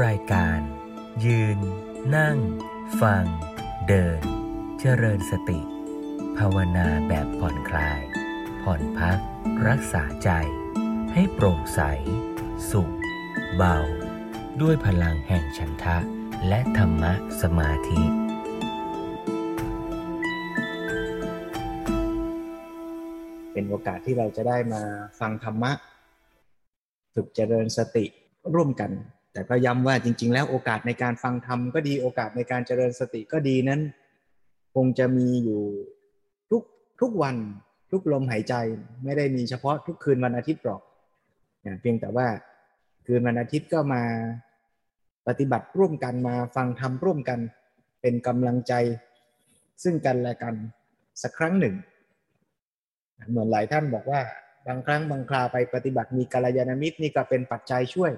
รายการ ยืน นั่ง ฟัง เดิน เจริญสติ ภาวนาแบบผ่อนคลาย ผ่อนพัก รักษาใจ ให้โปร่งใส สุข เบา ด้วยพลังแห่งฉันทะ และธรรมะสมาธิเป็นโอกาสที่เราจะได้มาฟังธรรมะ ฝึกเจริญสติร่วมกัน แต่ก็ย้ำว่าจริง ๆ แล้วโอกาสในการฟังธรรมก็ดีโอกาสในการเจริญสติก็ดีนั้น คงจะมีอยู่ทุกทุกวันทุกลมหายใจไม่ได้มีเฉพาะทุกคืนวันอาทิตย์หรอกเพียงแต่ว่าคืนวันอาทิตย์ก็มาปฏิบัติร่วมกันมาฟังธรรมร่วมกันเป็นกำลังใจซึ่งกันและกันสักครั้งหนึ่ง เหมือนหลายท่านบอกว่า บางครั้งบางคราไปปฏิบัติมีกัลยาณมิตรนี่ก็เป็นปัจจัยช่วย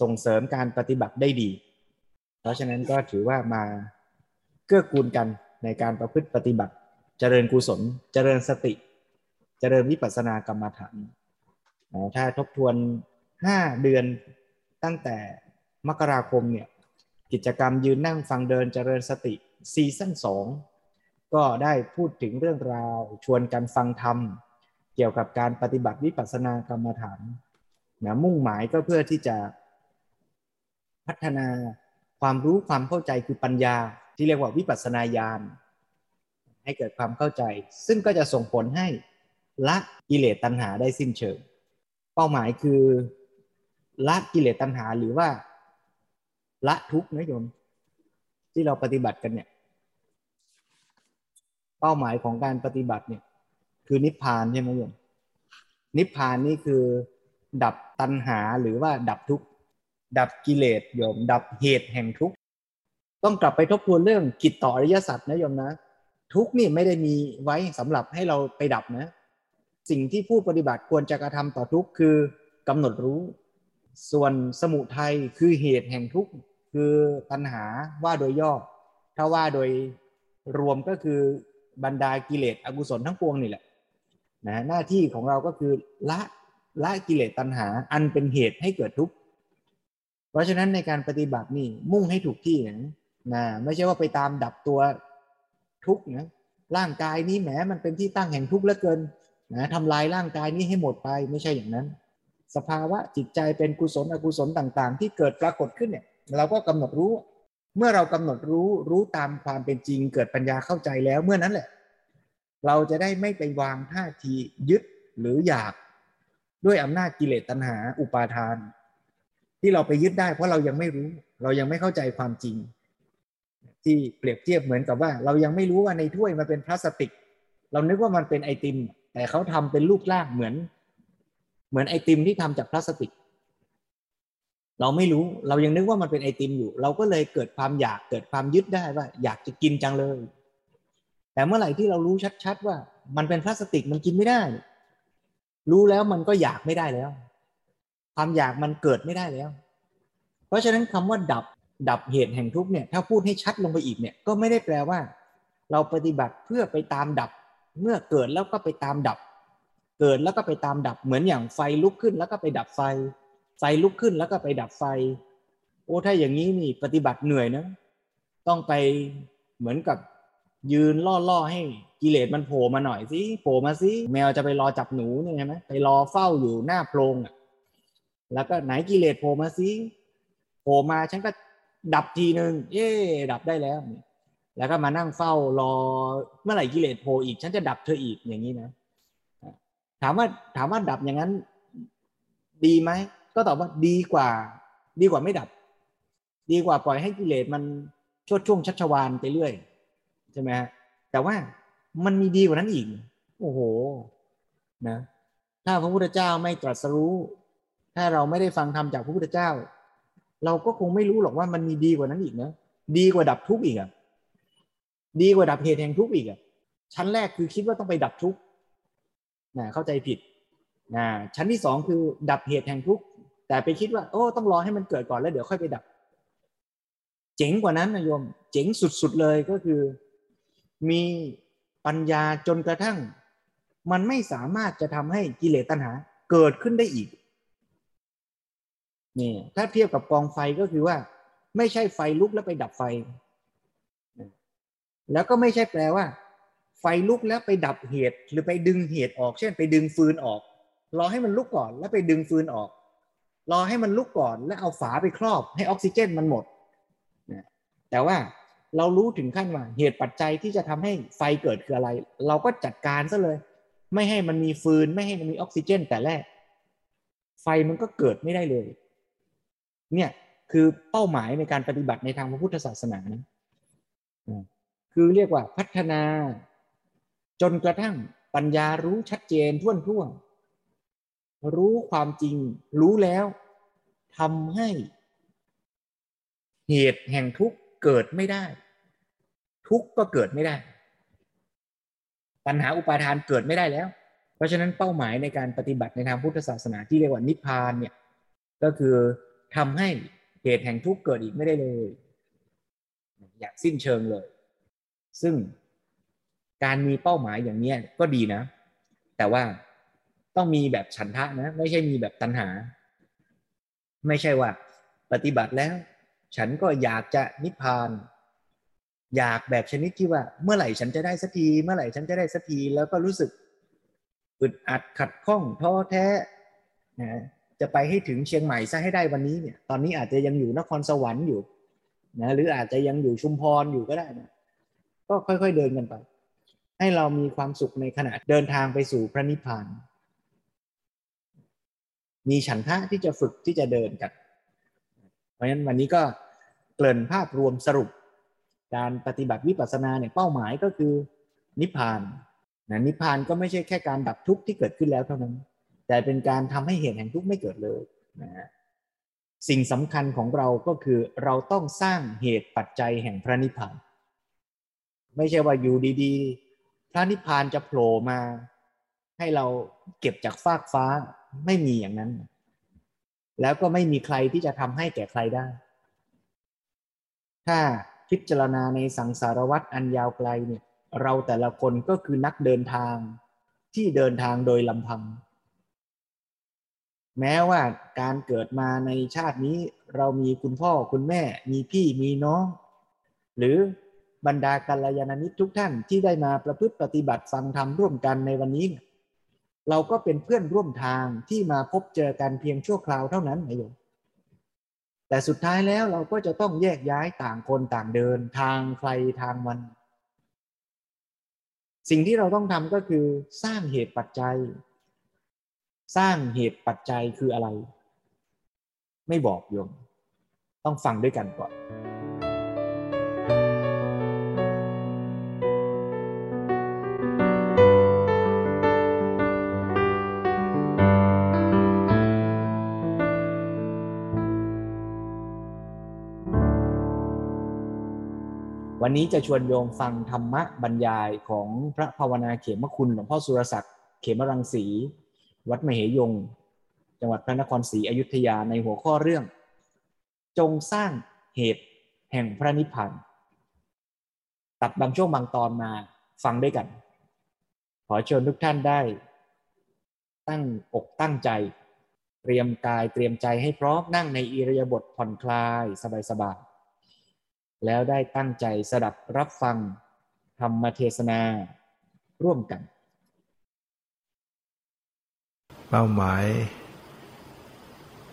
ส่งเสริมการปฏิบัติได้ดี เพราะฉะนั้นก็ถือว่ามาเกื้อกูลกันในการประพฤติปฏิบัติเจริญกุศล เจริญสติ เจริญวิปัสสนากรรมฐาน ถ้าทบทวน 5 เดือนตั้งแต่มกราคมเนี่ย กิจกรรมยืนนั่งฟังเดินเจริญสติซีซั่น2 ก็ได้พูดถึงเรื่องราวชวนกันฟังธรรม เกี่ยวกับการปฏิบัติวิปัสสนากรรมฐานนะมุ่งหมายก็เพื่อที่จะ พัฒนาความรู้ความเข้าใจคือปัญญาที่เรียกว่าวิปัสสนาญาณให้เกิดความเข้าใจ ซึ่งก็จะส่งผลให้ละกิเลสตัณหาได้สิ้นเชิง เป้าหมายคือละกิเลสตัณหาหรือว่า ละทุกข์นะโยม ที่เราปฏิบัติกันเนี่ย เป้าหมายของการปฏิบัติเนี่ย คือนิพพานใช่ไหมโยมนิพพานนี่คือ ดับตัณหาหรือว่าดับทุกข์ ดับกิเลสโยม ดับเหตุแห่งทุกข์ต้องกลับไปทบทวนเรื่องกิจต่ออริยสัจนะโยมนะ ทุกนี่ไม่ได้มีไว้สำหรับให้เราไปดับนะ สิ่งที่ผู้ปฏิบัติควรจะกระทำต่อทุกคือกำหนดรู้ ส่วนสมุทัยคือเหตุแห่งทุกข์คือตัณหาว่าโดยย่อ ถ้าว่าโดยรวมก็คือบรรดากิเลสอกุศลทั้งปวงนี่แหละนะหน้าที่ของเราก็คือละละกิเลสตัณหาอันเป็นเหตุให้เกิดทุกข์ เพราะฉะนั้นในการปฏิบัตินี่มุ่งให้ถูกที่นะนะไม่ใช่ว่าไปตามดับตัวทุกข์นะร่างกายนี้แหมมันเป็นที่ตั้งแห่งทุกข์เหลือเกินนะทำลายร่างกายนี้ให้หมดไปไม่ใช่อย่างนั้น สภาวะจิตใจเป็นกุศลอกุศลต่าง ๆ ที่เกิดปรากฏขึ้นเนี่ย เราก็กำหนดรู้ เมื่อเรากำหนดรู้รู้ตามความเป็นจริง เกิดปัญญาเข้าใจแล้วเมื่อนั้นแหละ เราจะได้ไม่ไปวางท่าทียึดหรืออยากด้วยอำนาจกิเลสตัณหาอุปาทาน ที่เราไปยึดได้ เพราะเรายังไม่รู้ เรายังไม่เข้าใจความจริง ที่เปรียบเทียบเหมือนกับว่า เรายังไม่รู้ว่าในถ้วยมันเป็นพลาสติก เรานึกว่ามันเป็นไอติม แต่เขาทำเป็นรูปร่างเหมือน เหมือนไอติมที่ทำจากพลาสติก เราไม่รู้เรายังนึกว่ามันเป็นไอติมอยู่ เราก็เลยเกิดความอยากเกิดความยึดได้ว่า อยากจะกินจังเลย แต่เมื่อไหร่ที่เรารู้ชัด ๆ ว่า มันเป็นพลาสติกมันกินไม่ได้ รู้แล้วมันก็อยากไม่ได้แล้ว ความอยากมันเกิดไม่ได้แล้ว เพราะฉะนั้นคำว่าดับดับเหตุแห่งทุกเนี่ยถ้าพูดให้ชัดลงไปอีกเนี่ยก็ไม่ได้แปลว่า เราปฏิบัติเพื่อไปตามดับ เมื่อเกิดแล้วก็ไปตามดับ เกิดแล้วก็ไปตามดับเหมือนอย่างไฟลุกขึ้นแล้วก็ไปดับไฟ ไฟลุกขึ้นแล้วก็ไปดับไฟ โอ้ถ้าอย่างนี้นี่ปฏิบัติเหนื่อยนะ ต้องไปเหมือนกับยืนล่อล่อให้กิเลสมันโผล่มาหน่อยสิโผล่มาสิแมวจะไปรอจับหนูเนี่ยใช่ไหมไปรอเฝ้าอยู่หน้าโพรงอะ แล้วก็ไหนกิเลสโผล่มาสิโผล่มาฉันก็ดับทีหนึ่งเอ๊ดับได้แล้ว แล้วก็มานั่งเฝ้ารอเมื่อไหร่กิเลสโผล่อีก ฉันจะดับเธออีกอย่างนี้นะ ถามว่าถามว่าดับอย่างนั้น ดีไหมก็ตอบว่าดีกว่า ดีกว่าไม่ดับ ดีกว่าปล่อยให้กิเลสมันชดช่วงชัชวานไปเรื่อยใช่ไหมฮะแต่ว่ามันมีดีกว่านั้นอีก โอ้โหนะถ้าพระพุทธเจ้าไม่ตรัสรู้ ถ้าเราไม่ได้ฟังธรรมจากพระพุทธเจ้า เราก็คงไม่รู้หรอกว่ามันมีดีกว่านั้นอีกนะดีกว่าดับทุกข์อีกอะดีกว่าดับเหตุแห่งทุกข์อีกอะชั้นแรกคือคิดว่าต้องไปดับทุกข์นะเข้าใจผิดนะชั้นที่สองคือดับเหตุแห่งทุกข์แต่ไปคิดว่าโอ้ต้องรอให้มันเกิดก่อนแล้วเดี๋ยวค่อยไปดับ เจ๋งกว่านั้นนะโยม เจ๋งสุดๆเลยก็คือ มีปัญญาจนกระทั่ง มันไม่สามารถจะทำให้กิเลสตัณหา เกิดขึ้นได้อีก นี่ถ้าเทียบกับกองไฟก็คือว่า ไม่ใช่ไฟลุกแล้วไปดับไฟ แล้วก็ไม่ใช่แปลว่า ไฟลุกแล้วไปดับเหตุ หรือไปดึงเหตุออก เช่น ไปดึงฟืนออก รอให้มันลุกก่อนแล้วไปดึงฟืนออก รอให้มันลุกก่อนแล้วเอาฝาไปครอบ ให้ออกซิเจนมันหมด แต่ว่าเรารู้ถึงขั้นว่า เหตุปัจจัยที่จะทำให้ไฟเกิดคืออะไร เราก็จัดการซะเลย ไม่ให้มันมีฟืน ไม่ให้มันมีออกซิเจน แต่แรก ไฟมันก็เกิดไม่ได้เลย เนี่ยคือเป้าหมายในการปฏิบัติในทางพระพุทธศาสนานะคือเรียกว่าพัฒนาจนกระทั่งปัญญารู้ชัดเจนท่วนท่วงรู้ความจริง รู้แล้วทำให้เหตุแห่งทุกข์เกิดไม่ได้ ทุกข์ก็เกิดไม่ได้ ปัญหาอุปาทานเกิดไม่ได้แล้ว เพราะฉะนั้นเป้าหมายในการปฏิบัติในทางพุทธศาสนาที่เรียกว่านิพพานเนี่ยก็คือ ทำให้เหตุแห่งทุกข์เกิดอีกไม่ได้เลย อย่างสิ้นเชิงเลย ซึ่งการมีเป้าหมายอย่างนี้ก็ดีนะ แต่ว่าต้องมีแบบฉันทะนะ ไม่ใช่มีแบบตัณหา ไม่ใช่ว่า ปฏิบัติแล้ว ฉันก็อยากจะนิพพาน อยากแบบชนิดที่ว่า เมื่อไหร่ฉันจะได้สักที เมื่อไหร่ฉันจะได้สักที แล้วก็รู้สึกอึดอัดขัดข้องท้อแท้นะ จะไปให้ถึงเชียงใหม่ซะให้ได้วันนี้เนี่ยตอนนี้อาจจะยังอยู่นครสวรรค์อยู่นะหรืออาจจะยังอยู่ชุมพรอยู่ก็ได้นะก็ค่อยๆเดินกันไป ให้เรามีความสุขในขณะเดินทางไปสู่พระนิพพาน มีฉันทะที่จะฝึกที่จะเดินกัน เพราะฉะนั้นวันนี้ก็เกริ่นภาพรวมสรุป การปฏิบัติวิปัสสนาเนี่ยเป้าหมายก็คือนิพพานนะนิพพานก็ไม่ใช่แค่การดับทุกข์ที่เกิดขึ้นแล้วเท่านั้น แต่เป็นการทำให้เหตุแห่งทุกข์ไม่เกิดเลยนะฮะสิ่งสำคัญของเราก็คือเราต้องสร้างเหตุปัจจัยแห่งพระนิพพาน ไม่ใช่ว่าอยู่ดีๆ พระนิพพานจะโผล่มา ให้เราเก็บจากฟากฟ้าไม่มีอย่างนั้น แล้วก็ไม่มีใครที่จะทำให้แก่ใครได้ ถ้าพิจารณาในสังสารวัฏอันยาวไกลเนี่ย เราแต่ละคนก็คือนักเดินทางที่เดินทางโดยลำพัง แม้ว่าการเกิดมาในชาตินี้ เรามีคุณพ่อคุณแม่ มีพี่มีน้อง หรือบรรดากัลยาณมิตรทุกท่านที่ได้มาประพฤติปฏิบัติฟังธรรมร่วมกันในวันนี้ เราก็เป็นเพื่อนร่วมทางที่มาพบเจอกันเพียงชั่วคราวเท่านั้นนะโยมแต่สุดท้ายแล้วเราก็จะต้องแยกย้ายต่างคนต่างเดินทางใครทางมัน สิ่งที่เราต้องทำก็คือสร้างเหตุปัจจัย สร้างเหตุปัจจัยคืออะไร ไม่บอกโยม ต้องฟังด้วยกันก่อนวันนี้จะชวนโยมฟังธรรมะบรรยายของพระภาวนาเขมคุณหลวงพ่อสุรศักดิ์เขมรังสี วัดมเหยง จังหวัดพระนครศรีอยุธยาในหัวข้อเรื่อง จงสร้างเหตุแห่งพระนิพพานตัดบางช่วงบางตอนมาฟังด้วยกัน ขอเชิญทุกท่านได้ ตั้งอกตั้งใจ เตรียมกายเตรียมใจให้พร้อมนั่งในอิริยาบถผ่อนคลายสบายๆแล้วได้ตั้งใจสดับรับฟังธรรมเทศนาร่วมกัน เป้าหมาย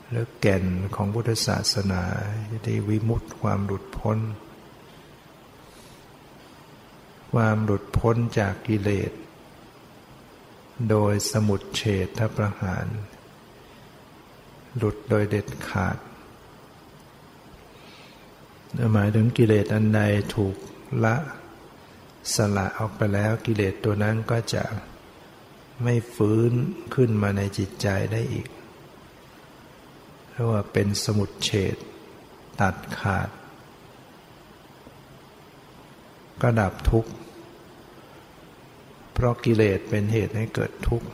หรือแก่นของพุทธศาสนาที่วิมุตติความหลุดพ้น ความหลุดพ้นจากกิเลส โดยสมุดเฉทประหาร หลุดโดยเด็ดขาดหมายถึงกิเลสอันใดถูกละสละออกไปแล้วกิเลสตัวนั้นก็จะ ไม่ฟื้นขึ้นมาในจิตใจได้อีกเรียกว่าเป็นสมุดเฉดตัดขาด ก็ดับทุกข์ เพราะกิเลสเป็นเหตุให้เกิดทุกข์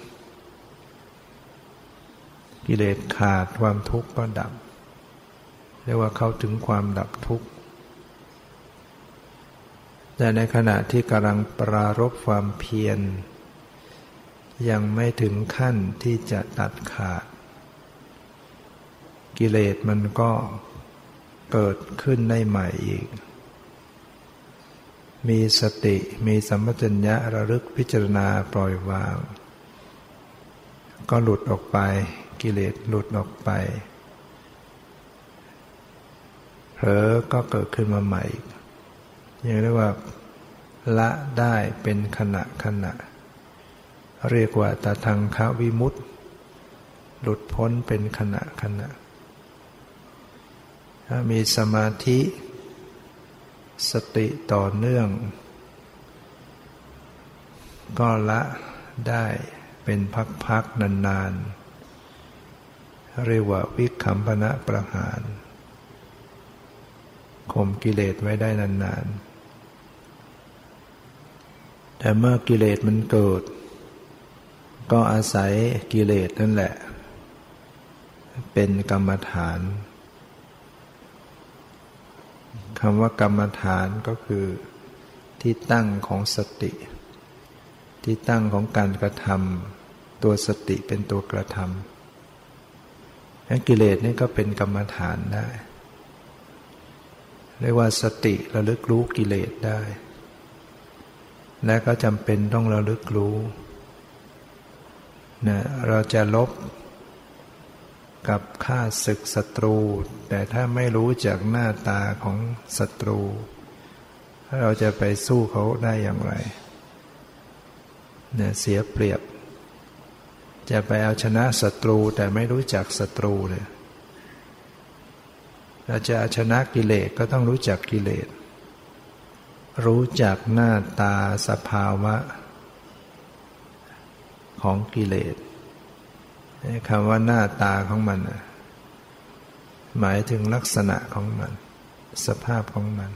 กิเลสขาดความทุกข์ก็ดับ เรียกว่าเข้าถึงความดับทุกข์ แต่ในขณะที่กำลังปรารบความเพียร ยังไม่ถึงขั้นที่จะตัดขาด กิเลสมันก็เกิดขึ้นได้ใหม่อีก มีสติมีสัมปชัญญะระลึกพิจารณาปล่อยวาง ก็หลุดออกไป กิเลสหลุดออกไปเผลอก็เกิดขึ้นมาใหม่ยังเรียกว่า ละได้เป็นขณะขณะ เรียกว่าตาทางควิมุตติ หลุดพ้นเป็นขณะขณะ ถ้ามีสมาธิ สติต่อเนื่อง ก็ละได้เป็นพักๆนานๆ เรียกว่าวิคัมพนะประหารข่มกิเลสไว้ได้นานๆ แต่เมื่อกิเลสมันเกิด ก็อาศัยกิเลสนั่นแหละ เป็นกรรมฐานคำว่ากรรมฐานก็คือที่ตั้งของสติ ที่ตั้งของการกระทำตัวสติเป็นตัวกระทำกิเลสนี่ก็เป็นกรรมฐานได้เรียกว่าสติระลึกรู้กิเลสได้ และก็จำเป็นต้องระลึกรู้ นะเราจะลบกับข้าศึกศัตรู แต่ถ้าไม่รู้จากหน้าตาของศัตรู เราจะไปสู้เขาได้อย่างไรเนี่ยเสียเปรียบ จะไปเอาชนะศัตรูแต่ไม่รู้จักศัตรูเนี่ยเราจะเอาชนะกิเลสก็ต้องรู้จักกิเลส รู้จักหน้าตาสภาวะ ของกิเลสคำว่าหน้าตาของมัน หมายถึงลักษณะของมัน สภาพของมัน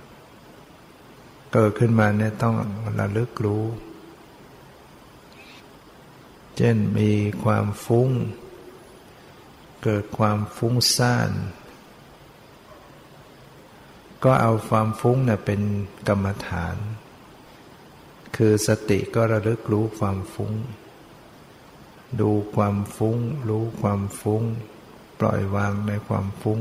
เกิดขึ้นมาเนี่ยต้องระลึกรู้ เช่นมีความฟุ้ง เกิดความฟุ้งซ่าน ก็เอาความฟุ้งเนี่ยเป็นกรรมฐาน คือสติก็ระลึกรู้ความฟุ้ง ดูความฟุ้ง รู้ความฟุ้ง ปล่อยวางในความฟุ้ง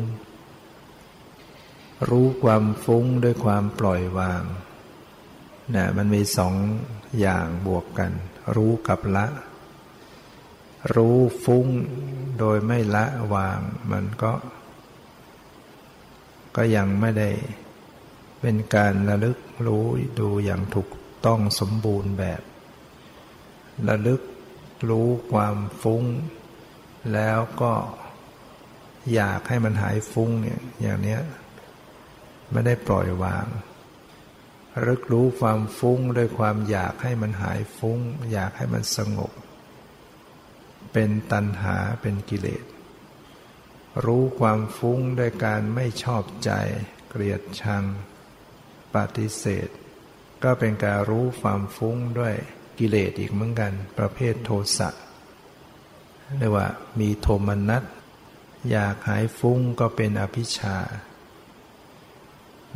รู้ความฟุ้งด้วยความปล่อยวางนะมันมีสองอย่างบวกกัน รู้กับละ รู้ฟุ้งโดยไม่ละวาง มันก็ ก็ยังไม่ได้ เป็นการระลึกรู้ดูอย่างถูกต้องสมบูรณ์แบบ ระลึก รู้ความฟุ้ง แล้วก็อยากให้มันหายฟุ้งเนี่ยอย่างเนี้ยไม่ได้ปล่อยวางรึกรู้ความฟุ้งด้วยความอยากให้มันหายฟุ้ง อยากให้มันสงบ เป็นตัณหาเป็นกิเลส รู้ความฟุ้งด้วยการไม่ชอบใจ เกลียดชัง ปฏิเสธ ก็เป็นการรู้ความฟุ้งด้วย กิเลสอีกเหมือนกัน ประเภทโทสะเรียกว่ามีโทมนัสอยากหายฟุ้งก็เป็นอภิชา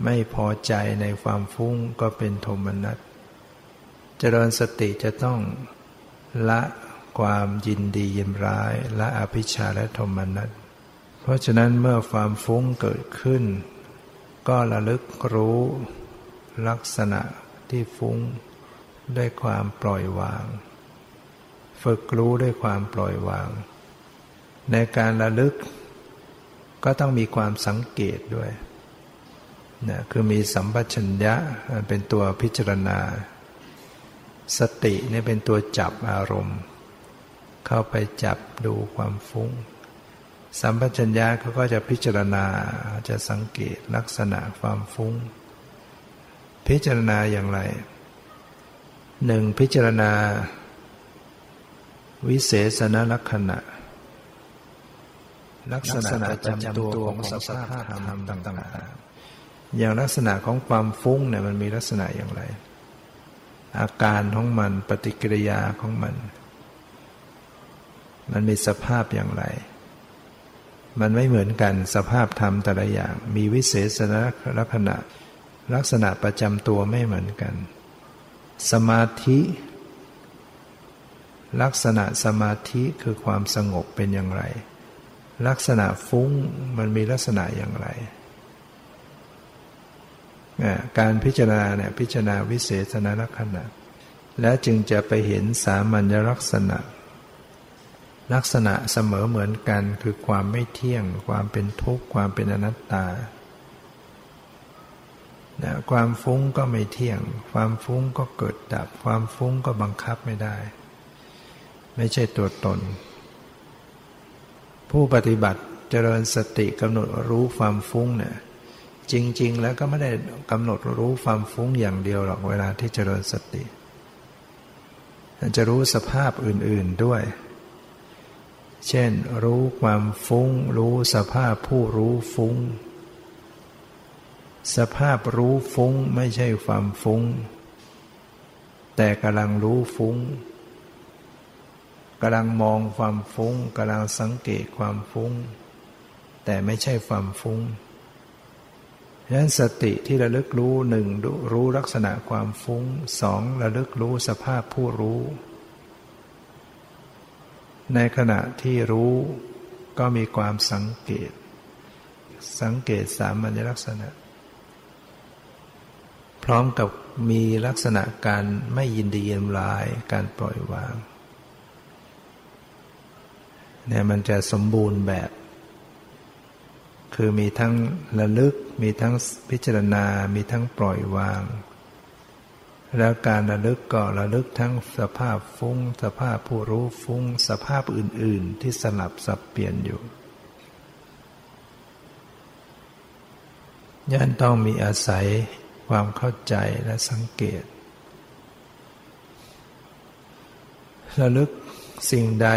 ไม่พอใจในความฟุ้งก็เป็นโทมนัสเจริญสติจะต้องละความยินดียินร้ายละอภิชาและโทมนัสเพราะฉะนั้นเมื่อความฟุ้งเกิดขึ้น ก็ระลึกรู้ลักษณะที่ฟุ้ง ด้วยความปล่อยวาง ฝึกรู้ด้วยความปล่อยวาง ในการระลึก ก็ต้องมีความสังเกตด้วยนะคือมีสัมปชัญญะเป็นตัวพิจารณา สตินี่เป็นตัวจับอารมณ์ เข้าไปจับดูความฟุ้ง สัมปชัญญะเขาก็จะพิจารณาจะสังเกตลักษณะความฟุ้ง พิจารณาอย่างไร หนึ่งพิจารณา วิเศษณลักษณะ ลักษณะประจำตัวของสภาพธรรมต่างๆอย่างลักษณะของความฟุ้งเนี่ยมันมีลักษณะอย่างไร อาการของมันปฏิกิริยาของมัน มันมีสภาพอย่างไร มันไม่เหมือนกันสภาพธรรมแต่ละอย่าง มีวิเศษณลักษณะ ลักษณะประจำตัวไม่เหมือนกัน สมาธิ ลักษณะสมาธิคือความสงบเป็นอย่างไร ลักษณะฟุ้งมันมีลักษณะอย่างไร การพิจารณาเนี่ยพิจารณาวิเศษณลักษณะ แล้วจึงจะไปเห็นสามัญลักษณะ ลักษณะเสมอเหมือนกันคือความไม่เที่ยง ความเป็นทุกข์ ความเป็นอนัตตา นะความฟุ้งก็ไม่เที่ยง ความฟุ้งก็เกิดดับ ความฟุ้งก็บังคับไม่ได้ ไม่ใช่ตัวตน ผู้ปฏิบัติเจริญสติกำหนดรู้ความฟุ้งเนี่ยจริง ๆ แล้วก็ไม่ได้กำหนดรู้ความฟุ้งอย่างเดียวหรอกเวลาที่เจริญสติ จะรู้สภาพอื่น ๆด้วย เช่น รู้ความฟุ้ง รู้สภาพผู้รู้ฟุ้ง สภาพรู้ฟุ้งไม่ใช่ความฟุ้ง แต่กำลังรู้ฟุ้งกำลังมองความฟุ้งกำลังสังเกตความฟุ้ง แต่ไม่ใช่ความฟุ้งฉะนั้นสติที่ระลึกรู้หนึ่งรู้ลักษณะความฟุ้งสองระลึกรู้สภาพผู้รู้ ในขณะที่รู้ก็มีความสังเกต สังเกตสามัญลักษณะ พร้อมกับมีลักษณะการไม่ยินดียินร้าย การปล่อยวางเนี่ยมันจะสมบูรณ์แบบ คือมีทั้งระลึก มีทั้งพิจารณา มีทั้งปล่อยวาง แล้วการระลึกก็ระลึกทั้งสภาพฟุ้ง สภาพผู้รู้ฟุ้ง สภาพอื่น ๆ ที่สลับสับเปลี่ยนอยู่ยันต้องมีอาศัย ความเข้าใจและสังเกต ระลึกสิ่งใด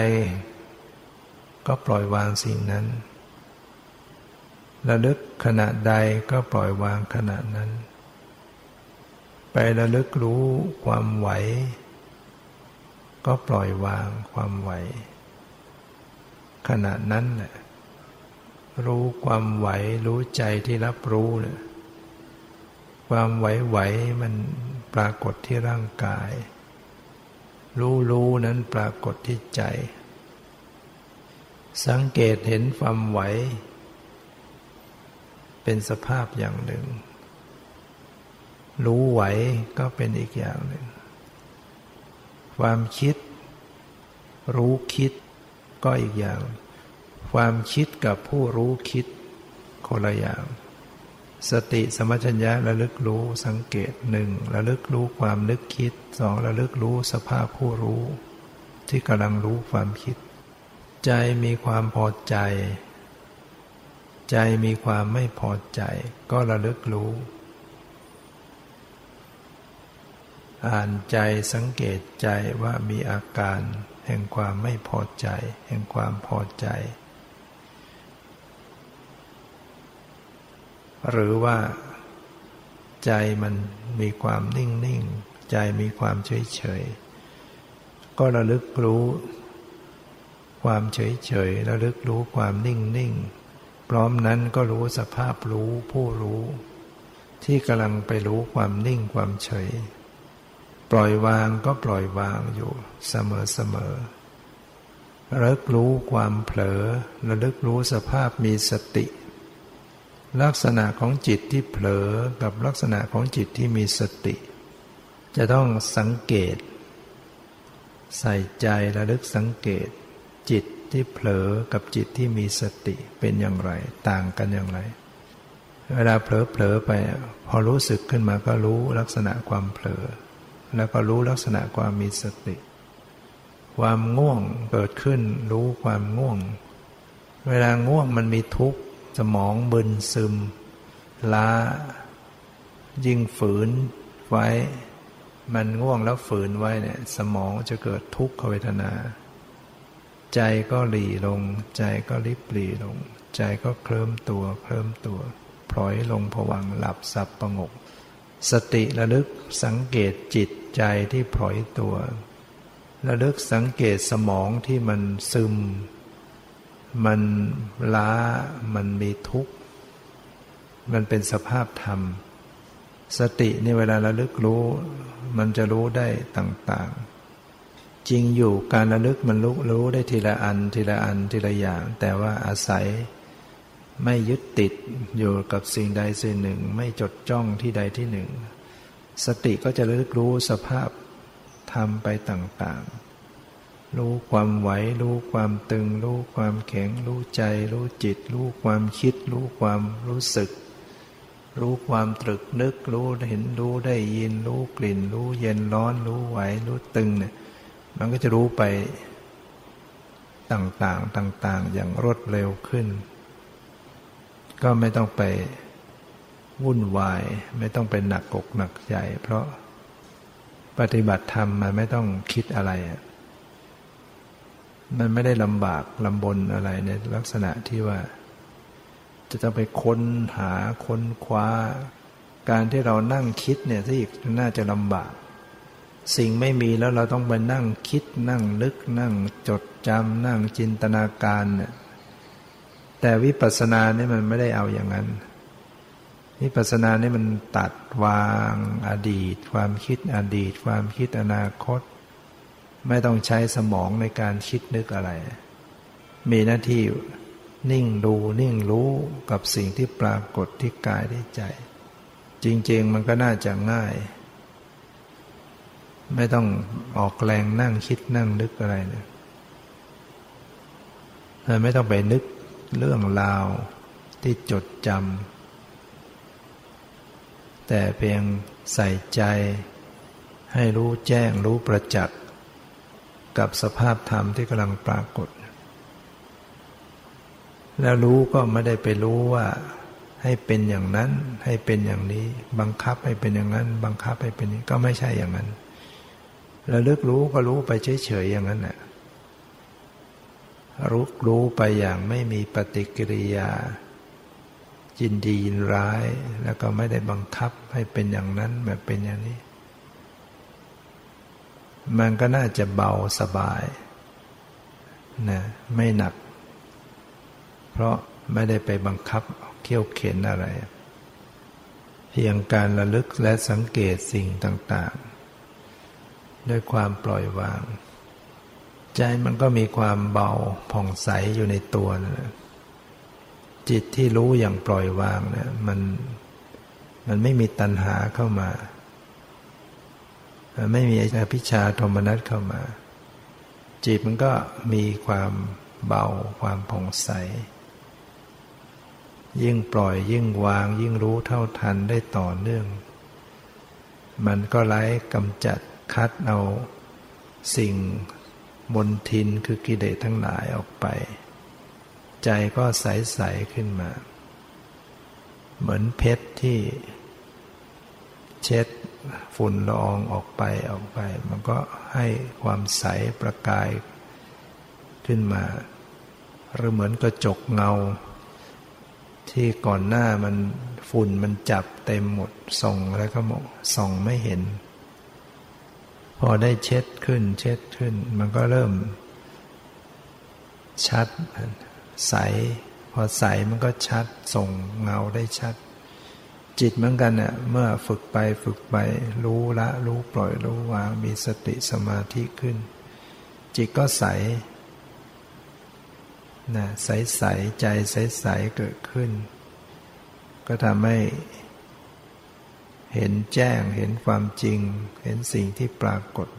ก็ปล่อยวางสิ่งนั้น ระลึกขณะใดก็ปล่อยวางขณะนั้น ไประลึกรู้ความไหว ก็ปล่อยวางความไหว ขณะนั้นแหละรู้ความไหวรู้ใจที่รับรู้เนี่ย ความไหวๆมันปรากฏที่ร่างกาย รู้รู้นั้นปรากฏที่ใจ สังเกตเห็นความไหว เป็นสภาพอย่างหนึ่ง รู้ไหวก็เป็นอีกอย่างหนึ่ง ความคิด รู้คิดก็อีกอย่าง ความคิดกับผู้รู้คิดคนละอย่าง สติสมัชัญญะระลึกรู้สังเกตหนึ่งระลึกรู้ความนึกคิดสองระลึกรู้สภาพผู้รู้ ที่กำลังรู้ความคิด ใจมีความพอใจ ใจมีความไม่พอใจ ก็ระลึกรู้ อ่านใจสังเกตใจว่ามีอาการ แห่งความไม่พอใจ แห่งความพอใจ หรือว่าใจมันมีความนิ่งนิ่งใจมีความเฉยเฉยก็ระลึกรู้ ความเฉยเฉยระลึกรู้ความนิ่งนิ่งพร้อมนั้นก็รู้สภาพรู้ผู้รู้ ที่กำลังไปรู้ความนิ่งความเฉย ปล่อยวางก็ปล่อยวางอยู่เสมอเสมอระลึกรู้ความเผลอ ระลึกรู้สภาพมีสติ ลักษณะของจิตที่เผลอกับลักษณะของจิตที่มีสติ จะต้องสังเกต ใส่ใจระลึกสังเกต จิตที่เผลอกับจิตที่มีสติเป็นอย่างไร ต่างกันอย่างไร เวลาเผลอเผลอไป พอรู้สึกขึ้นมาก็รู้ลักษณะความเผลอ แล้วก็รู้ลักษณะความมีสติ ความง่วงเกิดขึ้นรู้ความง่วง เวลาง่วงมันมีทุกข์ สมองบึนซึม ล้า ยิ่งฝืนไว้ มันง่วงแล้วฝืนไว้เนี่ยสมองจะเกิดทุกขเวทนา ใจก็หลีลง ใจก็ริบหลีลง ใจก็เคลิ้มตัวเคลิ้มตัวพลอยลงผวังหลับสับประงก สติระลึกสังเกตจิตใจที่พลอยตัว ระลึกสังเกตสมองที่มันซึม มันล้ามันมีทุกข์ มันเป็นสภาพธรรม สตินี่เวลาระลึกรู้ มันจะรู้ได้ต่างๆ จริงอยู่การระลึกมันรู้รู้ได้ทีละอันทีละอันทีละอย่าง แต่ว่าอาศัยไม่ยึดติดอยู่กับสิ่งใดสิ่งหนึ่ง ไม่จดจ้องที่ใดที่หนึ่ง สติก็จะระลึกรู้สภาพธรรมไปต่างๆ รู้ความไหว รู้ความตึง รู้ความแข็ง รู้ใจ รู้จิต รู้ความคิด รู้ความรู้สึก รู้ความตรึกนึก รู้เห็นรู้ได้ยิน รู้กลิ่น รู้เย็นร้อน รู้ไหว รู้ตึงเนี่ยมันก็จะรู้ไปต่างๆต่าง ๆ อย่างรวดเร็วขึ้น ก็ไม่ต้องไปวุ่นวาย ไม่ต้องเป็นหนักอกหนักใจ เพราะปฏิบัติธรรมมันไม่ต้องคิดอะไร มันไม่ได้ลำบากลำบนอะไรในลักษณะที่ว่า จะต้องไปค้นหาค้นคว้า การที่เรานั่งคิดเนี่ยที่น่าจะลำบาก สิ่งไม่มีแล้วเราต้องไปนั่งคิดนั่งลึกนั่งจดจำนั่งจินตนาการเนี่ยแต่วิปัสสนาเนี่ยมันไม่ได้เอาอย่างนั้นวิปัสสนาเนี่ยมันตัดวางอดีต ความคิดอดีต ความคิดอนาคต ไม่ต้องใช้สมองในการคิดนึกอะไร มีหน้าที่นิ่งดูนิ่งรู้กับสิ่งที่ปรากฏที่กายที่ใจ จริง ๆ มันก็น่าจะง่าย ไม่ต้องออกแรงนั่งคิดนั่งนึกอะไรเลยไม่ต้องไปนึกเรื่องราวที่จดจำแต่เพียงใส่ใจให้รู้แจ้งรู้ประจักษ์ กับสภาพธรรมที่กำลังปรากฏ แล้วรู้ก็ไม่ได้ไปรู้ว่าให้เป็นอย่างนั้นให้เป็นอย่างนี้ บังคับให้เป็นอย่างนั้น บังคับให้เป็นนี้ก็ไม่ใช่อย่างนั้นระลึกรู้ก็รู้ไปเฉยๆอย่างนั้นแหละรู้รู้ไปอย่างไม่มีปฏิกิริยายินดียินร้าย แล้วก็ไม่ได้บังคับให้เป็นอย่างนั้นแบบเป็นอย่างนี้ มันก็น่าจะเบาสบายนะไม่หนัก เพราะไม่ได้ไปบังคับเขี่ยวเข็นอะไร เพียงการระลึกและสังเกตสิ่งต่างๆ ด้วยความปล่อยวาง ใจมันก็มีความเบาผ่องใสอยู่ในตัวนะจิตที่รู้อย่างปล่อยวางเนี่ยมันมันไม่มีตัณหาเข้ามา ไม่มีอภิชาโทมนัสเข้ามา จิตมันก็มีความเบาความผ่องใส ยิ่งปล่อยยิ่งวาง ยิ่งรู้เท่าทันได้ต่อเนื่อง มันก็ไล่กำจัดคัดเอาสิ่งบนทินคือกิเลสทั้งหลายออกไป ใจก็ใส ๆ ขึ้นมา เหมือนเพชรที่เช็ด ฝุ่นละอองออกไปออกไป มันก็ให้ความใสประกายขึ้นมา หรือเหมือนกระจกเงา ที่ก่อนหน้ามันฝุ่นมันจับเต็มหมดส่องแล้วก็ส่องไม่เห็น พอได้เช็ดขึ้นเช็ดขึ้น มันก็เริ่ม ชัด ใส พอใสมันก็ชัดส่งเงาได้ชัด จิตเหมือนกันเนี่ยเมื่อฝึกไปฝึกไป รู้ละรู้ปล่อยรู้วางมีสติสมาธิขึ้น จิตก็ใสนะใสใสใจใสใสเกิดขึ้น ก็ทำให้เห็นแจ้งเห็นความจริง เห็นสิ่งที่ปรากฏ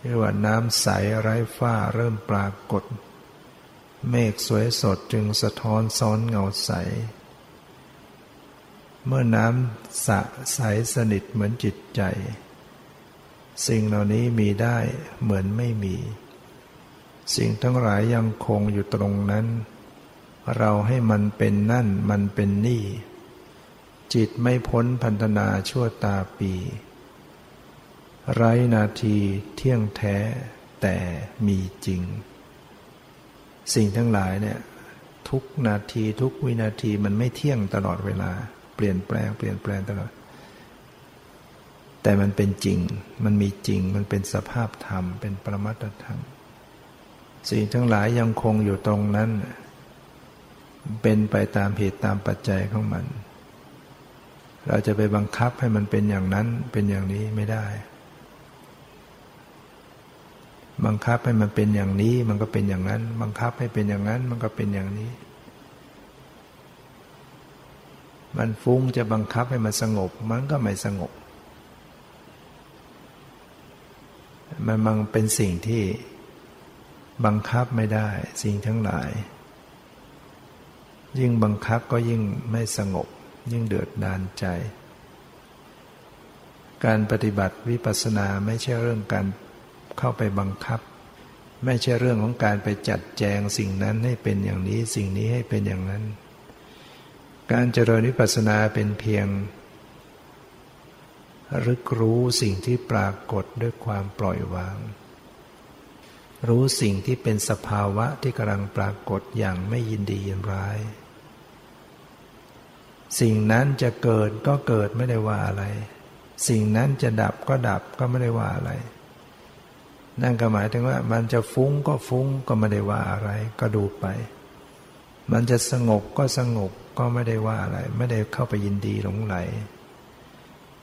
เรียกว่าน้ำใสไร้ฝ้าเริ่มปรากฏ เมฆสวยสดจึงสะท้อนซ้อนเงาใส เมื่อน้ำสะใสสนิทเหมือนจิตใจ สิ่งเหล่านี้มีได้เหมือนไม่มี สิ่งทั้งหลายยังคงอยู่ตรงนั้น เราให้มันเป็นนั่นมันเป็นนี่ จิตไม่พ้นพันธนาชั่วตาปี ไร้นาทีเที่ยงแท้แต่มีจริง สิ่งทั้งหลายเนี่ยทุกนาทีทุกวินาทีมันไม่เที่ยงตลอดเวลา ลี่ยนแปลง เปลี่ยนแปลงตลอด แต่มันเป็นจริง มันมีจริง มันเป็นสภาพธรรม เป็นปรมัตธรรม สิ่งทั้งหลายยังคงอยู่ตรงนั้น เป็นไปตามเหตุตามปัจจัยของมัน เราจะไปบังคับให้มันเป็นอย่างนั้น เป็นอย่างนี้ไม่ได้ บังคับให้มันเป็นอย่างนี้ มันก็เป็นอย่างนั้น บังคับให้เป็นอย่างนั้น มันก็เป็นอย่างนี้ มันฟุ้งจะบังคับให้มันสงบ มันก็ไม่สงบ มันมันเป็นสิ่งที่บังคับไม่ได้ สิ่งทั้งหลาย ยิ่งบังคับก็ยิ่งไม่สงบ ยิ่งเดือดดานใจ การปฏิบัติวิปัสสนาไม่ใช่เรื่องการเข้าไปบังคับ ไม่ใช่เรื่องของการไปจัดแจงสิ่งนั้นให้เป็นอย่างนี้ สิ่งนี้ให้เป็นอย่างนั้น การเจริญวิปัสสนาเป็นเพียงรึกรู้สิ่งที่ปรากฏด้วยความปล่อยวาง รู้สิ่งที่เป็นสภาวะที่กำลังปรากฏอย่างไม่ยินดียินร้าย สิ่งนั้นจะเกิดก็เกิดไม่ได้ว่าอะไร สิ่งนั้นจะดับก็ดับก็ไม่ได้ว่าอะไร นั่นก็หมายถึงว่า มันจะฟุ้งก็ฟุ้งก็ไม่ได้ว่าอะไร ก็ดูไป มันจะสงบก็สงบ ก็ไม่ได้ว่าอะไร ไม่ได้เข้าไปยินดีหลงไหล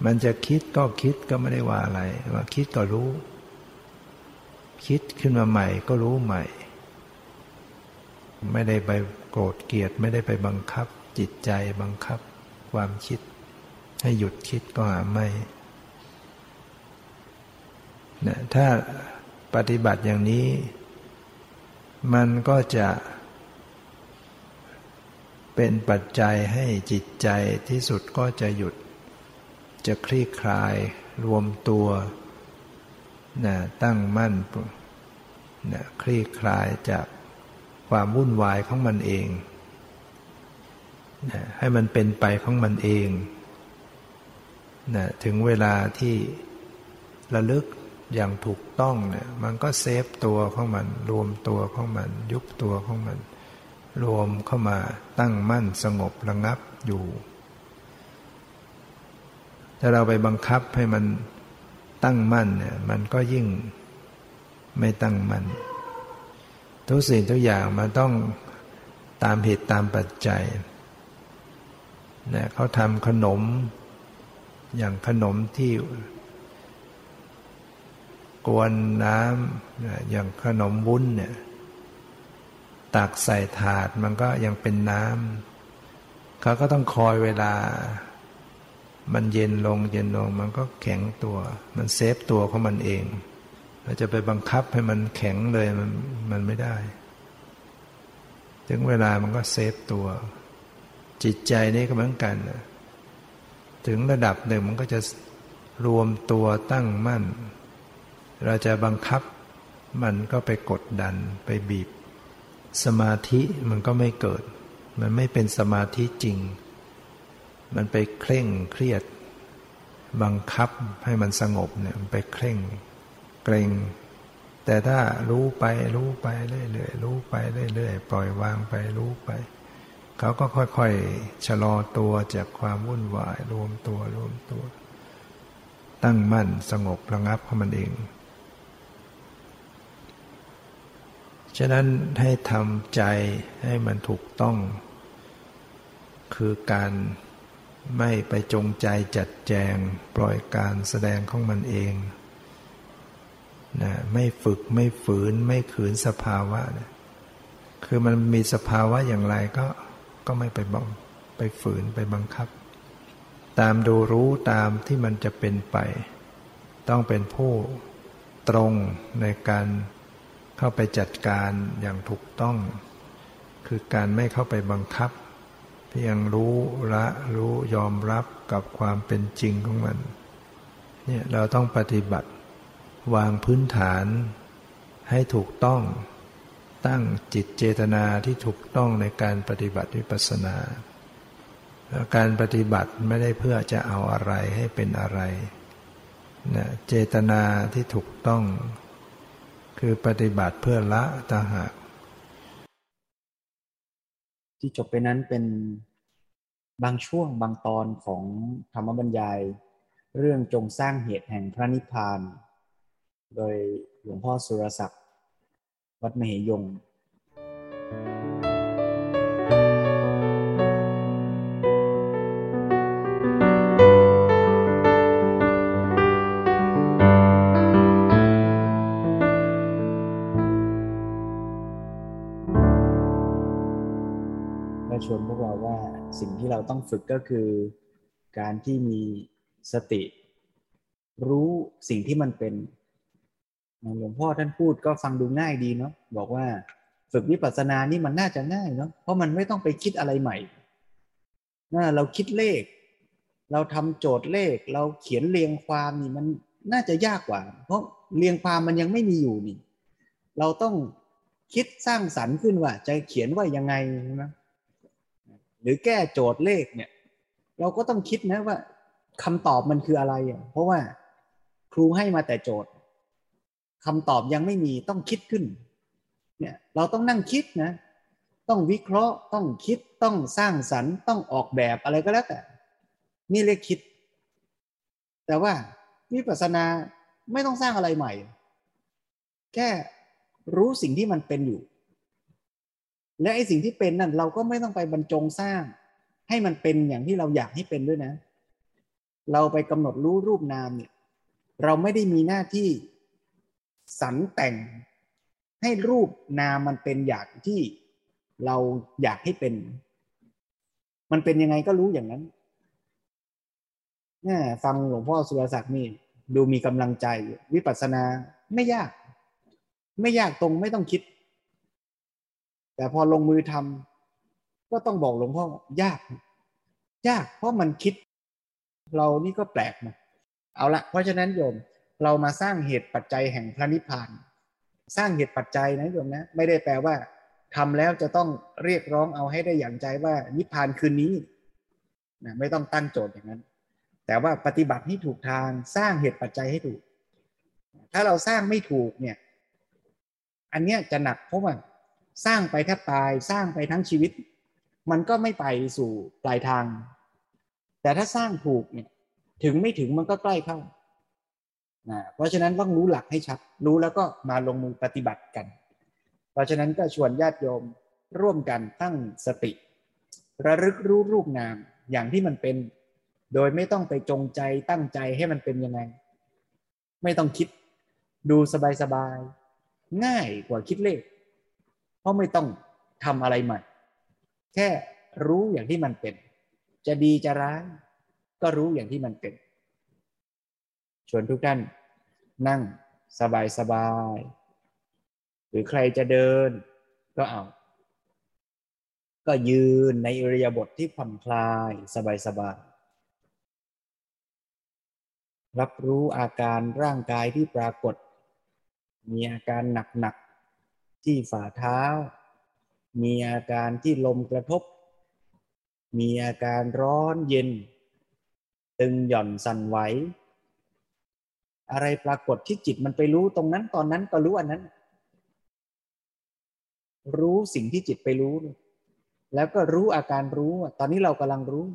มันจะคิดก็คิดก็ไม่ได้ว่าอะไรว่าคิดก็รู้ คิดขึ้นมาใหม่ก็รู้ใหม่ ไม่ได้ไปโกรธเกลียดไม่ได้ไปบังคับ จิตใจบังคับ ความคิด ให้หยุดคิดก็หาไม่นะถ้าปฏิบัติอย่างนี้ มันก็จะ เป็นปัจจัยให้จิตใจที่สุดก็จะหยุด จะคลี่คลายรวมตัวนะตั้งมั่นนะคลี่คลายจากความวุ่นวายของมันเองนะให้มันเป็นไปของมันเองนะถึงเวลาที่ระลึกอย่างถูกต้องเนี่ยมันก็เซฟตัวของมัน รวมตัวของมัน ยุบตัวของมัน รวมเข้ามาตั้งมั่นสงบระงับอยู่ ถ้าเราไปบังคับให้มันตั้งมั่นเนี่ยมันก็ยิ่งไม่ตั้งมั่นทุกสิ่งทุกอย่างมันต้องตามเหตุตามปัจจัยเนี่ยเขาทำขนมอย่างขนมที่กวนน้ทำอย่างขนมวุ้นเนี่ย ตักใส่ถาดมันก็ยังเป็นน้ำเขาก็ต้องคอยเวลา มันเย็นลงเย็นลง มันก็แข็งตัว มันเซฟตัวของมันเองเราจะไปบังคับให้มันแข็งเลยมันมันไม่ได้ ถึงเวลามันก็เซฟตัว จิตใจนี่ก็เหมือนกัน ถึงระดับหนึ่งมันก็จะรวมตัวตั้งมั่น เราจะบังคับมันก็ไปกดดันไปบีบ สมาธิมันก็ไม่เกิด มันไม่เป็นสมาธิจริง มันไปเคร่งเครียด บังคับให้มันสงบเนี่ยมันไปเคร่งเกรงแต่ถ้ารู้ไปรู้ไปเรื่อยๆรู้ไปเรื่อยๆปล่อยวางไปรู้ไป เขาก็ค่อยๆชะลอตัวจากความวุ่นวายรวมตัวรวมตัว ตั้งมั่นสงบระงับของมันเอง ฉะนั้นให้ทำใจให้มันถูกต้อง คือการไม่ไปจงใจจัดแจงปล่อยการแสดงของมันเองนะไม่ฝึกไม่ฝืนไม่ขืนสภาวะนะคือมันมีสภาวะอย่างไรก็ก็ไม่ไปบังไปฝืนไปบังคับ ตามดูรู้ตามที่มันจะเป็นไป ต้องเป็นผู้ตรงในการ เข้าไปจัดการอย่างถูกต้อง คือการไม่เข้าไปบังคับ เพียงรู้ละรู้ยอมรับกับความเป็นจริงของมันเนี่ยเราต้องปฏิบัติ วางพื้นฐานให้ถูกต้อง ตั้งจิตเจตนาที่ถูกต้องในการปฏิบัติวิปัสสนา การปฏิบัติไม่ได้เพื่อจะเอาอะไรให้เป็นอะไรนะเจตนาที่ถูกต้อง คือปฏิบัติเพื่อละตาหากที่จบไปนั้นเป็นบางช่วงบางตอนของธรรมบรรยาย เรื่องจงสร้างเหตุแห่งพระนิพพาน โดยหลวงพ่อสุรศักดิ์วัดมเหยง ชวนพวกเราว่าสิ่งที่เราต้องฝึกก็คือ การที่มีสติ รู้สิ่งที่มันเป็นหลวงพ่อท่านพูดก็ฟังดูง่ายดีเนาะบอกว่าฝึกวิปัสสนานี่มันน่าจะง่ายเนาะเพราะมันไม่ต้องไปคิดอะไรใหม่น่าเราคิดเลข เราทำโจทย์เลข เราเขียนเรียงความนี่มันน่าจะยากกว่า เพราะเรียงความมันยังไม่มีอยู่นี่ เราต้องคิดสร้างสรรค์ขึ้นว่า จะเขียนว่ายังไงนะห หรือแก้โจทย์เลขเนี่ย เราก็ต้องคิดนะว่าคำตอบมันคืออะไรอะเพราะว่าครูให้มาแต่โจทย์คำตอบยังไม่มีต้องคิดขึ้น เนี่ยเราต้องนั่งคิดนะ ต้องวิเคราะห์ต้องคิดต้องสร้างสรรค์ต้องออกแบบอะไรก็แล้วแต่ นี่เรียกคิด แต่ว่าวิปัสสนาไม่ต้องสร้างอะไรใหม่ แค่รู้สิ่งที่มันเป็นอยู่ และไอ้สิ่งที่เป็นนั่นเราก็ไม่ต้องไปบรรจงสร้าง ให้มันเป็นอย่างที่เราอยากให้เป็นด้วยนะ เราไปกำหนดรู้รูปนามเนี่ยเราไม่ได้มีหน้าที่สรรแต่งให้รูปนามมันเป็นอย่างที่เราอยากให้เป็น มันเป็นยังไงก็รู้อย่างนั้นนี่ฟังหลวงพ่อสุรศักดิ์นี่ดูมีกำลังใจวิปัสสนาไม่ยาก ไม่ยากตรงไม่ต้องคิด แต่พอลงมือทำก็ต้องบอกหลวงพ่อยาก ยากเพราะมันคิด เรานี่ก็แปลกนะเอาละเพราะฉะนั้นโยมเรามาสร้างเหตุปัจจัยแห่งพระนิพพาน สร้างเหตุปัจจัยนะโยมนะ ไม่ได้แปลว่าทำแล้วจะต้องเรียกร้องเอาให้ได้อย่างใจว่านิพพานคืนนี้นะไม่ต้องตั้งโจทย์อย่างนั้น แต่ว่าปฏิบัติให้ถูกทางสร้างเหตุปัจจัยให้ถูก ถ้าเราสร้างไม่ถูกเนี่ย อันเนี้ยจะหนักเพราะว่า สร้างไปแทบตายสร้างไปทั้งชีวิต มันก็ไม่ไปสู่ปลายทาง แต่ถ้าสร้างถูกเนี่ยถึงไม่ถึงมันก็ใกล้เข้านะเพราะฉะนั้นต้องรู้หลักให้ชัด รู้แล้วก็มาลงมือปฏิบัติกัน เพราะฉะนั้นก็ชวนญาติโยมร่วมกันตั้งสติ ระลึกรู้รูปนามอย่างที่มันเป็น โดยไม่ต้องไปจงใจตั้งใจให้มันเป็นยังไง ไม่ต้องคิดดูสบายๆง่ายกว่าคิดเลข เพราะไม่ต้องทำอะไรใหม่ แค่รู้อย่างที่มันเป็น จะดีจะร้าย ก็รู้อย่างที่มันเป็น ชวนทุกท่านนั่งสบายสบาย หรือใครจะเดินก็เอา ก็ยืนในอิริยาบถทที่ผ่อนคลายสบายสบายรับรู้อาการร่างกายที่ปรากฏ มีอาการหนักๆ ที่ฝ่าเท้า มีอาการที่ลมกระทบ มีอาการร้อนเย็น ตึงหย่อนสั่นไหว อะไรปรากฏที่จิตมันไปรู้ตรงนั้นตอนนั้นก็รู้อันนั้น รู้สิ่งที่จิตไปรู้ แล้วก็รู้อาการรู้ ตอนนี้เรากำลังรู้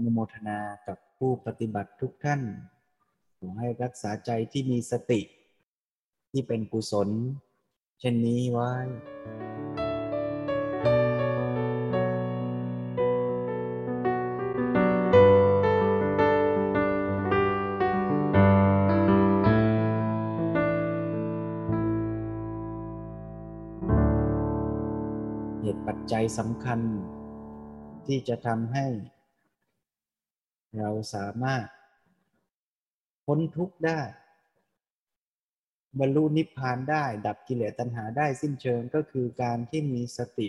อนุโมทนากับผู้ปฏิบัติทุกท่านขอให้รักษาใจที่มีสติ ที่เป็นกุศล เช่นนี้ไว้เหตุปัจจัยสำคัญ ที่จะทำให้ เราสามารถ พ้นทุกข์ได้ บรรลุนิพพานได้ ดับกิเลสตัณหาได้สิ้นเชิงก็คือการที่มีสติ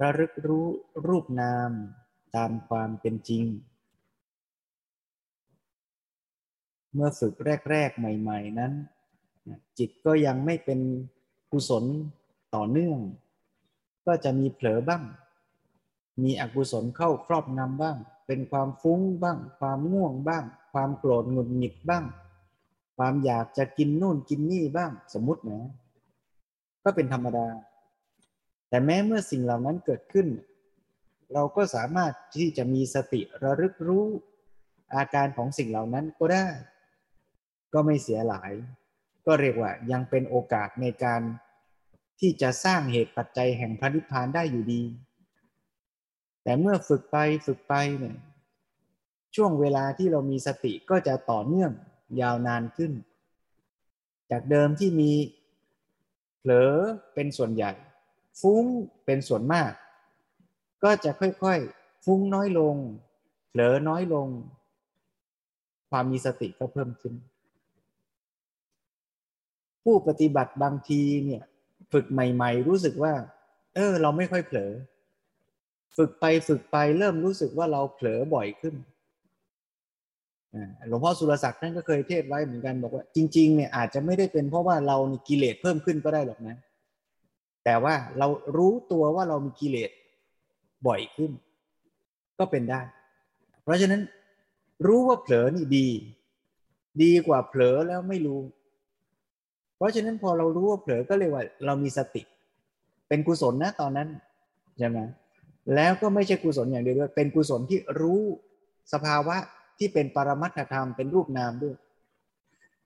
ระลึกรู้รูปนามตามความเป็นจริง เมื่อฝึกแรก ๆ ใหม่ ๆ นั้น จิตก็ยังไม่เป็นกุศลต่อเนื่อง ก็จะมีเผลอบ้าง มีอกุศลเข้าครอบงำบ้าง เป็นความฟุ้งบ้าง ความง่วงบ้าง ความโกรธหงุดหงิดบ้าง ความอยากจะกินนู่นกินนี่บ้างสมมุตินะ ก็เป็นธรรมดา แต่แม้เมื่อสิ่งเหล่านั้นเกิดขึ้น เราก็สามารถที่จะมีสติระลึกรู้ อาการของสิ่งเหล่านั้นก็ได้ ก็ไม่เสียหลาย ก็เรียกว่ายังเป็นโอกาสในการที่จะสร้างเหตุปัจจัยแห่งพระนิพพานได้อยู่ดี แต่เมื่อฝึกไปฝึกไปเนี่ยช่วงเวลาที่เรามีสติก็จะต่อเนื่องยาวนานขึ้น จากเดิมที่มีเผลอเป็นส่วนใหญ่ ฟุ้งเป็นส่วนมาก ก็จะค่อยๆ ฟุ้งน้อยลง เผลอน้อยลง ความมีสติก็เพิ่มขึ้น ผู้ปฏิบัติบางทีเนี่ย ฝึกใหม่ ๆ รู้สึกว่า เออ เราไม่ค่อยเผลอ ฝึกไปฝึกไปเริ่มรู้สึกว่าเราเผลอบ่อยขึ้นหลวงพ่อสุรศักดิ์ท่านก็เคยเทศไว้เหมือนกันบอกว่า จริง ๆ เนี่ยอาจจะไม่ได้เป็นเพราะว่าเรามีกิเลสเพิ่มขึ้นก็ได้หรอกนะ แต่ว่าเรารู้ตัวว่าเรามีกิเลสบ่อยขึ้น ก็เป็นได้ เพราะฉะนั้นรู้ว่าเผลอนี่ดี ดีกว่าเผลอแล้วไม่รู้ เพราะฉะนั้นพอเรารู้ว่าเผลอก็เลยว่า เรามีสติ เป็นกุศลนะตอนนั้นใช่ไหม แล้วก็ไม่ใช่กุศลอย่างเดียวด้วย เป็นกุศลที่รู้สภาวะที่เป็นปรมัตถธรรมเป็นรูปนามด้วย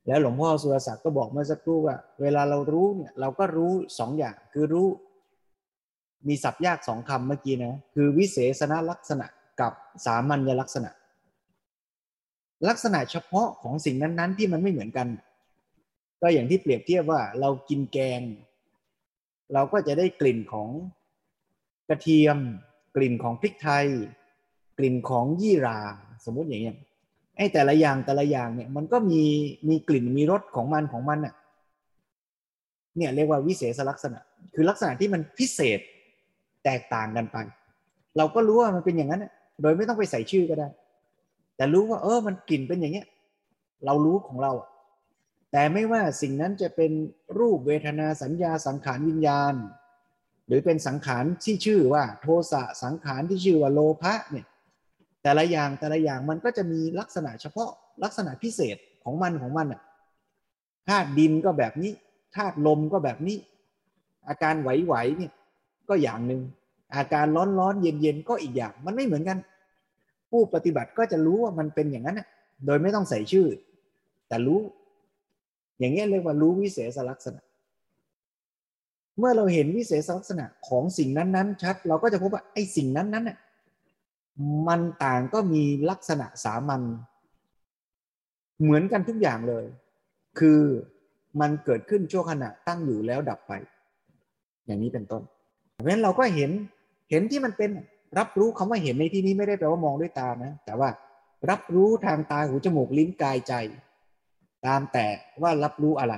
แล้วหลวงพ่อสุรศักดิ์ก็บอกเมื่อสักครู่ว่า เวลาเรารู้เนี่ยเราก็รู้สองอย่างคือรู้ มีศัพท์ยากสองคำเมื่อกี้นะคือวิเศษณลักษณะกับสามัญลักษณะ ลักษณะเฉพาะของสิ่งนั้นๆ ที่มันไม่เหมือนกัน ก็อย่างที่เปรียบเทียบว่าเรากินแกง เราก็จะได้กลิ่นของกระเทียม กลิ่นของพริกไทย กลิ่นของยี่ราสมมุติอย่างเงี้ยไอ้แต่ละอย่างแต่ละอย่างเนี่ยมันก็มีมีกลิ่นมีรสของมันของมันน่ะเนี่ยเรียกว่าวิเศษลักษณะ คือลักษณะที่มันพิเศษแตกต่างกันไป เราก็รู้ว่ามันเป็นอย่างนั้นโดยไม่ต้องไปใส่ชื่อก็ได้ แต่รู้ว่า เออมันกลิ่นเป็นอย่างเงี้ย เรารู้ของเราแต่ไม่ว่าสิ่งนั้นจะเป็นรูปเวทนาสัญญาสังขารวิญญาณ หรือเป็นสังขารที่ชื่อว่าโทสะสังขารที่ชื่อว่าโลภะเนี่ยแต่ละอย่างแต่ละอย่างมันก็จะมีลักษณะเฉพาะลักษณะพิเศษของมันของมันอะธาตุดินก็แบบนี้ธาตุลมก็แบบนี้ อาการไหวๆเนี่ยก็อย่างหนึ่งอาการร้อนๆเย็นๆก็อีกอย่างมันไม่เหมือนกัน ผู้ปฏิบัติก็จะรู้ว่ามันเป็นอย่างนั้นโดยไม่ต้องใส่ชื่อ แต่รู้ อย่างนี้ยเรียกว่ารู้วิเศษลักษณะ เมื่อเราเห็นวิเศษลักษณะของสิ่งนั้นๆ ชัด เราก็จะพบว่าไอ้สิ่งนั้นๆน่ะมันต่างก็มีลักษณะสามัญเหมือนกันทุกอย่างเลย คือมันเกิดขึ้นชั่วขณะตั้งอยู่แล้วดับไป อย่างนี้เป็นต้น เพราะฉะนั้นเราก็เห็นเห็นที่มันเป็นรับรู้คำว่าเห็นในที่นี้ไม่ได้แปลว่ามองด้วยตานะแต่ว่ารับรู้ทางตาหูจมูกลิ้นกายใจ ตามแต่ว่ารับรู้อะไร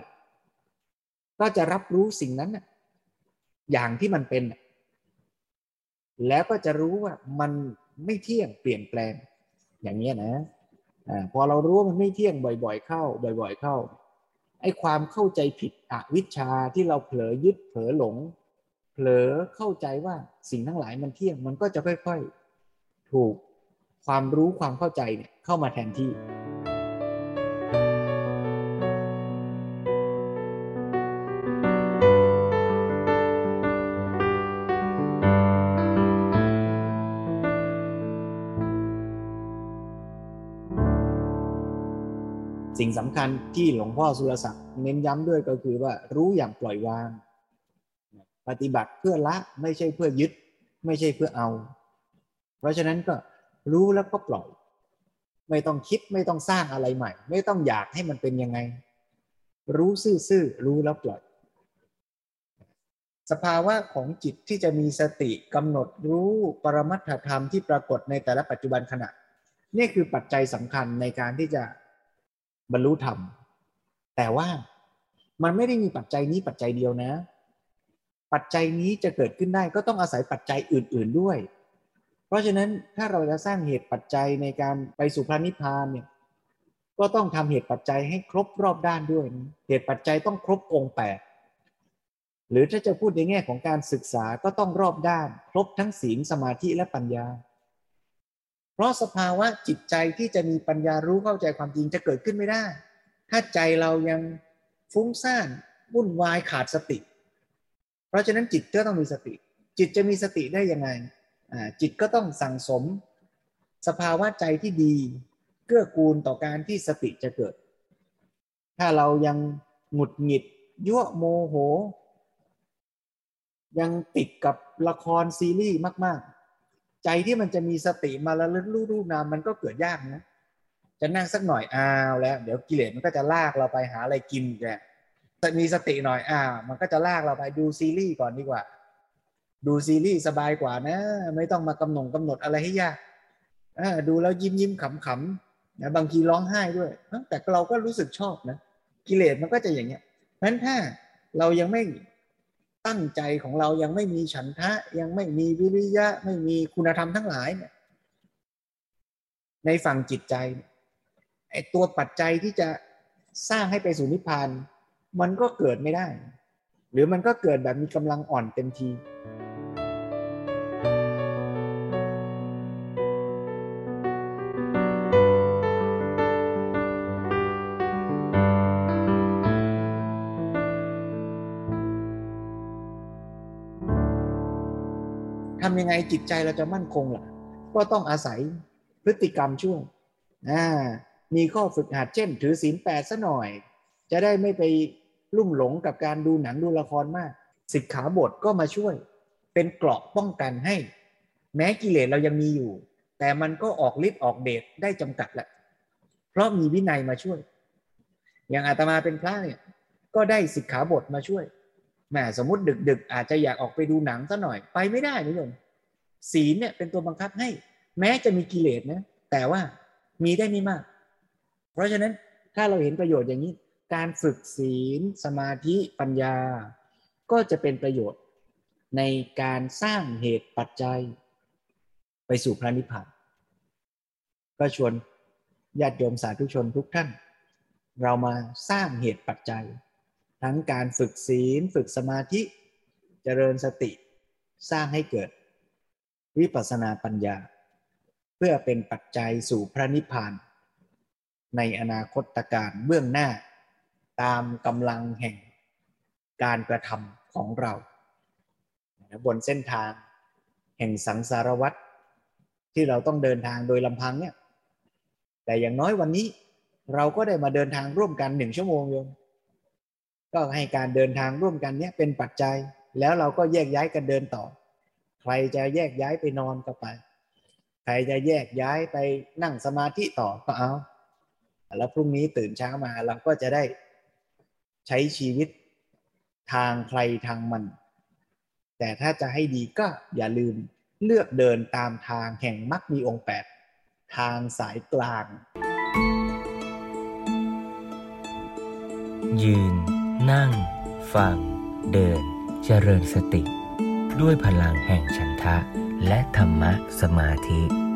ก็จะรับรู้สิ่งนั้น อย่างที่มันเป็น แล้วก็จะรู้ว่ามันไม่เที่ยงเปลี่ยนแปลง อย่างนี้นะอพอเรารู้ว่ามันไม่เที่ยงบ่อย ๆ เข้า บ่อย ๆ เข้าไอ้ความเข้าใจผิดอวิชชาที่เราเผลอยึดเผลอหลง เผลอเข้าใจว่าสิ่งทั้งหลายมันเที่ยงมันก็จะค่อย ๆ ถูกความรู้ความเข้าใจเนี่ยเข้ามาแทนที่ สิ่งสำคัญที่หลวงพ่อสุรศักดิ์เน้นย้ำด้วยก็คือว่ารู้อย่างปล่อยวาง ปฏิบัติเพื่อละไม่ใช่เพื่อยึด ไม่ใช่เพื่อเอา เพราะฉะนั้นก็รู้แล้วก็ปล่อย ไม่ต้องคิดไม่ต้องสร้างอะไรใหม่ ไม่ต้องอยากให้มันเป็นยังไง รู้ซื่อๆรู้แล้วปล่อย สภาวะของจิตที่จะมีสติกำหนดรู้ปรมัตถธรรมที่ปรากฏในแต่ละปัจจุบันขณะ นี่คือปัจจัยสำคัญในการที่จะ บรรลุธรรม แต่ว่ามันไม่ได้มีปัจจัยนี้ปัจจัยเดียวนะ ปัจจัยนี้จะเกิดขึ้นได้ก็ต้องอาศัยปัจจัยอื่น ๆด้วย เพราะฉะนั้นถ้าเราจะสร้างเหตุปัจจัยในการไปสู่พระนิพพานเนี่ยก็ต้องทำเหตุปัจจัยให้ครบรอบด้านด้วยนะเหตุปัจจัยต้องครบองค์แปดหรือถ้าจะพูดในแง่ของการศึกษาก็ต้องรอบด้าน ครบทั้งศีลสมาธิและปัญญา ราะสภาวะจิตใจที่จะมีปัญญารู้เข้าใจความจริงจะเกิดขึ้นไม่ได้ ถ้าใจเรายังฟุ้งซ่านวุ่นวายขาดสติ เพราะฉะนั้นจิตก็ต้องมีสติ จิตจะมีสติได้ยังไงจิตก็ต้องสั่งสม สภาวะใจที่ดี เกื้อกูลต่อการที่สติจะเกิด ถ้าเรายังหงุดหงิด ยั่วโมโห ยังติดกับละครซีรีส์มาก ใจที่มันจะมีสติมาแล้วรู้รูปนามมันก็เกิดยากนะ จะนั่งสักหน่อยอ้าวแล้ว เดี๋ยวกิเลสมันก็จะลากเราไปหาอะไรกินแกแต่มีสติหน่อยอ้าวมันก็จะลากเราไปดูซีรีส์ก่อนดีกว่า ดูซีรีส์สบายกว่านะ ไม่ต้องมากำหนดกำหนดอะไรให้ยากดูแล้วยิ้มยิ้มขำขำนะบางทีร้องไห้ด้วย แต่เราก็รู้สึกชอบนะ กิเลสมันก็จะอย่างเงี้ยเพราะฉะนั้นถ้าเรายังไม่ ตั้งใจของเรายังไม่มีฉันทะ ยังไม่มีวิริยะ ไม่มีคุณธรรมทั้งหลายเนี่ยในฝั่งจิตใจไอตัวปัจจัยที่จะสร้างให้ไปสู่นิพพานมันก็เกิดไม่ได้ หรือมันก็เกิดแบบมีกำลังอ่อนเต็มทีำยังไงจิตใจเราจะมั่นคงล่ะ ก็ต้องอาศัยพฤติกรรมช่วยมีข้อฝึกหัดเช่น ถือศีลแปดซะหน่อย จะได้ไม่ไปลุ่มหลงกับการดูหนังดูละครมาก สิกขาบทก็มาช่วย เป็นเกราะป้องกันให้ แม้กิเลสเรายังมีอยู่ แต่มันก็ออกฤทธิ์ออกเดชได้จำกัดแหละ เพราะมีวินัยมาช่วย อย่างอาตมาเป็นพระเนี่ยก็ได้สิกขาบทมาช่วยแหมสมมติดึกๆ อาจจะอยากออกไปดูหนังซะหน่อยไปไม่ได้นิยม ศีลเนี่ยเป็นตัวบังคับให้ แม้จะมีกิเลสนะแต่ว่ามีได้ไม่มาก เพราะฉะนั้นถ้าเราเห็นประโยชน์อย่างนี้ การฝึกศีล สมาธิปัญญา ก็จะเป็นประโยชน์ในการสร้างเหตุปัจจัย ไปสู่พระนิพพานก็ชวนญาติโยมสาธุชนทุกท่าน เรามาสร้างเหตุปัจจัย ทั้งการฝึกศีล ฝึกสมาธิเจริญสติ สร้างให้เกิด วิปัสสนาปัญญา เพื่อเป็นปัจจัยสู่พระนิพพาน ในอนาคตการเบื้องหน้า ตามกำลังแห่งการกระทำของเรา บนเส้นทางแห่งสังสารวัตรที่เราต้องเดินทางโดยลำพังเนี่ยแต่อย่างน้อยวันนี้เราก็ได้มาเดินทางร่วมกันหนึ่งชั่วโมงโยมก็ให้การเดินทางร่วมกันเนี้ยเป็นปัจจัย แล้วเราก็แยกย้ายกันเดินต่อ ใครจะแยกย้ายไปนอนก็ไป ใครจะแยกย้ายไปนั่งสมาธิต่อก็เอา แล้วพรุ่งนี้ตื่นเช้ามาเราก็จะได้ใช้ชีวิตทางใครทางมัน แต่ถ้าจะให้ดีก็อย่าลืมเลือกเดินตามทางแห่งมรรคมีองค์แปดทางสายกลาง ยืน นั่ง ฟัง เดิน เจริญสติ ด้วยพลังแห่งฉันทะ และธรรมะสมาธิ